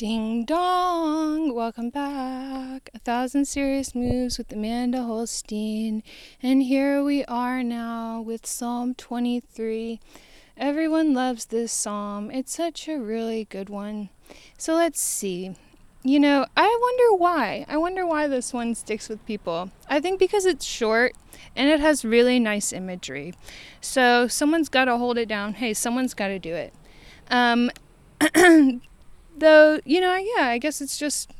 Ding dong! Welcome back. A thousand serious moves with Amanda Holstein. And here we are now with Psalm 23. Everyone loves this psalm. It's such a really good one. So let's see. You know, I wonder why. I wonder why this one sticks with people. I think because it's short and it has really nice imagery. So someone's got to hold it down. Hey, someone's got to do it. Um, though, you know, yeah, I guess it's just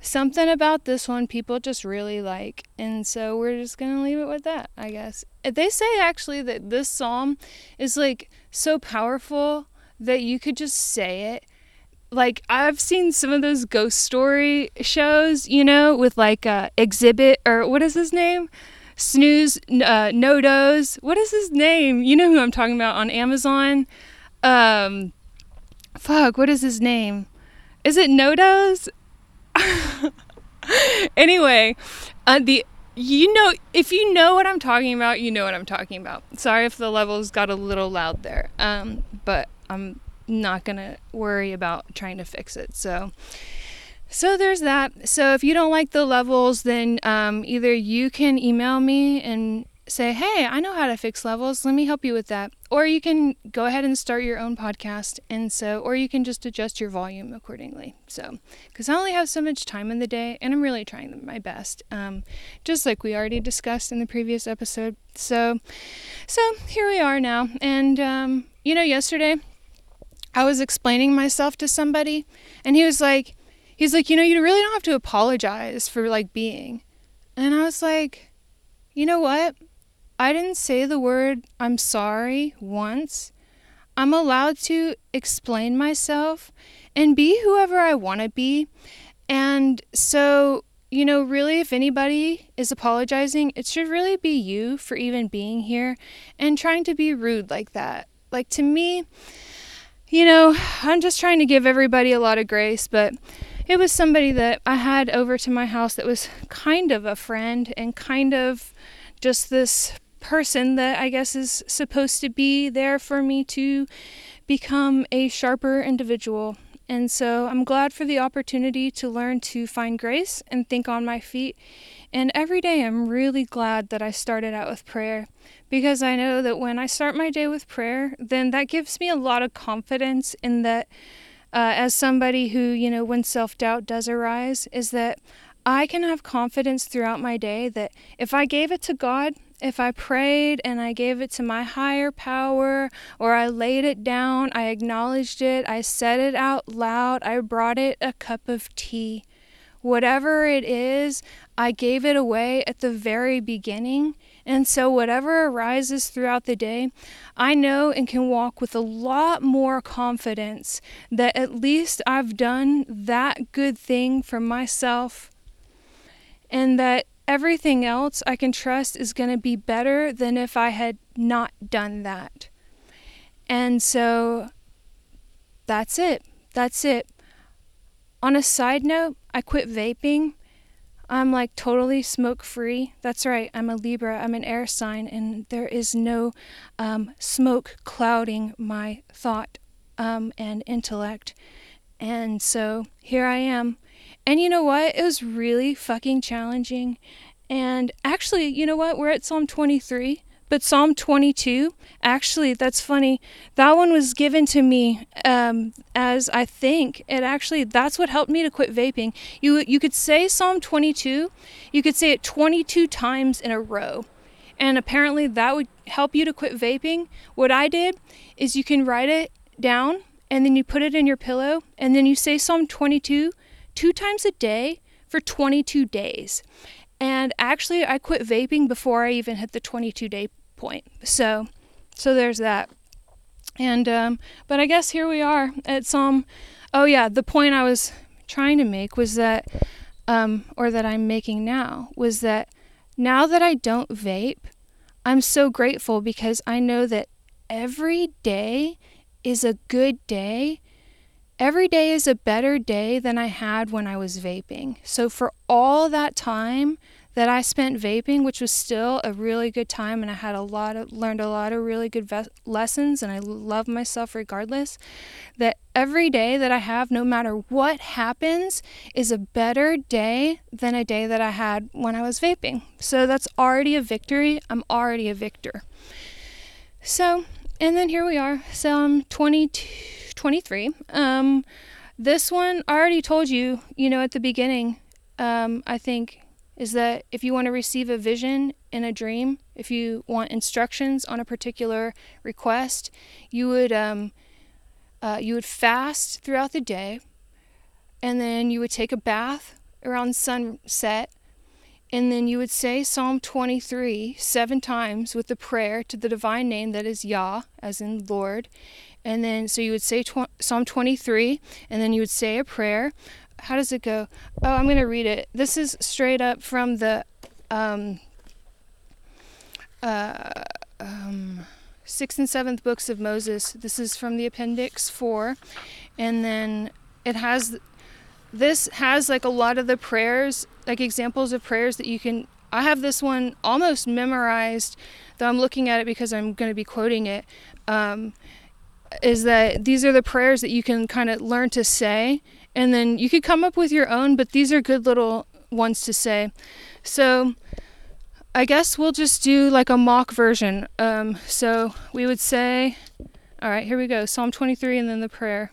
something about this one people just really like. And so we're just going to leave it with that, I guess. They say actually that this psalm is like so powerful that you could just say it. Like I've seen some of those ghost story shows, you know, with like uh, exhibit or what is his name? Snooze, uh, NoDoz. What is his name? You know who I'm talking about on Amazon. Um, fuck, what is his name? Is it NoDoz? anyway, uh, the you know if you know what I'm talking about, you know what I'm talking about. Sorry if the levels got a little loud there, um, but I'm not gonna worry about trying to fix it. So. So there's that. So if you don't like the levels, then um, either you can email me and say, hey, I know how to fix levels. Let me help you with that. Or you can go ahead and start your own podcast. And so, or you can just adjust your volume accordingly. So, because I only have so much time in the day and I'm really trying my best, um, just like we already discussed in the previous episode. So, so here we are now. And, um, you know, yesterday I was explaining myself to somebody and he was like, he's like, you know, you really don't have to apologize for like being. And I was like, you know what? I didn't say the word I'm sorry once. I'm allowed to explain myself and be whoever I want to be. And so, you know, really, if anybody is apologizing, it should really be you for even being here and trying to be rude like that. Like, to me, you know, I'm just trying to give everybody a lot of grace, but it was somebody that I had over to my house that was kind of a friend and kind of just this person that I guess is supposed to be there for me to become a sharper individual. And so I'm glad for the opportunity to learn to find grace and think on my feet. And every day I'm really glad that I started out with prayer because I know that when I start my day with prayer, then that gives me a lot of confidence in that. Uh, as somebody who, you know, when self doubt does arise, is that I can have confidence throughout my day that if I gave it to God, if I prayed and I gave it to my higher power, or I laid it down, I acknowledged it, I said it out loud, I brought it a cup of tea. Whatever it is, I gave it away at the very beginning. And so, whatever arises throughout the day, I know and can walk with a lot more confidence that at least I've done that good thing for myself and that everything else I can trust is going to be better than if I had not done that. And so that's it. That's it. On a side note, I quit vaping. I'm like totally smoke free. That's right. I'm a Libra. I'm an air sign, and there is no um, smoke clouding my thought um, and intellect. And so here I am and you know what? It was really fucking challenging. And actually, you know what? We're at Psalm 23, but Psalm 22, actually, that's funny. That one was given to me um, as I think it actually that's what helped me to quit vaping. You you could say Psalm 22, you could say it 22 times in a row. And apparently that would help you to quit vaping. What I did is you can write it down and then you put it in your pillow and then you say Psalm 22 two times a day for 22 days. And actually, I quit vaping before I even hit the 22 day point. So, so there's that. And, um, but I guess here we are at Psalm. Oh, yeah, the point I was trying to make was that, um, or that I'm making now, was that now that I don't vape, I'm so grateful because I know that every day is a good day Every day is a better day than I had when I was vaping. So, for all that time that I spent vaping, which was still a really good time, and I had a lot of learned a lot of really good ve- lessons, and I love myself regardless. That every day that I have, no matter what happens, is a better day than a day that I had when I was vaping. So that's already a victory. I'm already a victor. So, and then here we are, Psalm 22, 23. Um, this one, I already told you, you know, at the beginning, um, I think is that if you want to receive a vision in a dream, if you want instructions on a particular request, you would um, uh, you would fast throughout the day, and then you would take a bath around sunset, and then you would say Psalm 23 seven times with the prayer to the divine name that is Yah, as in Lord. And then, so you would say tw- Psalm 23, and then you would say a prayer how does it go? Oh, I'm going to read it. This is straight up from the um, uh, um, sixth and seventh books of Moses. This is from the Appendix 4. And then it has, this has like a lot of the prayers, like examples of prayers that you can. I have this one almost memorized, though I'm looking at it because I'm going to be quoting it. Um, is that these are the prayers that you can kind of learn to say and then you could come up with your own, but these are good little ones to say. So I guess we'll just do like a mock version. Um, so we would say, all right, here we go Psalm 23 and then the prayer.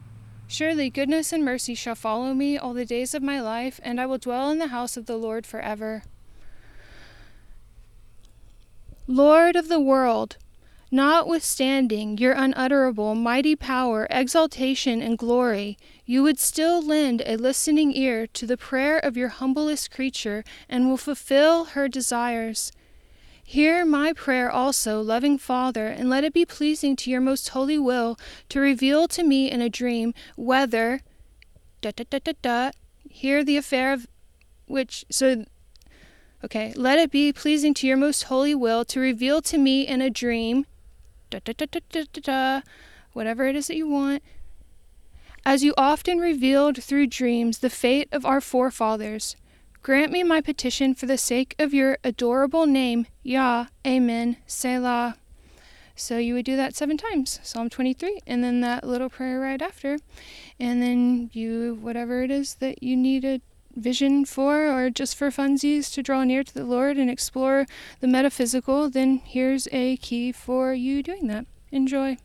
Surely goodness and mercy shall follow me all the days of my life, and I will dwell in the house of the Lord forever. Lord of the world, Notwithstanding your unutterable mighty power, exaltation, and glory, you would still lend a listening ear to the prayer of your humblest creature and will fulfill her desires. Hear my prayer also, loving Father, and let it be pleasing to your most holy will to reveal to me in a dream whether. Da, da, da, da, da, hear the affair of which. So Okay, let it be pleasing to your most holy will to reveal to me in a dream da da da da da da, da whatever it is that you want. As you often revealed through dreams the fate of our forefathers, grant me my petition for the sake of your adorable name, Yah. Amen. Selah. So you would do that seven times, Psalm 23, and then that little prayer right after. And then you, whatever it is that you need a vision for or just for funsies to draw near to the Lord and explore the metaphysical, then here's a key for you doing that. Enjoy.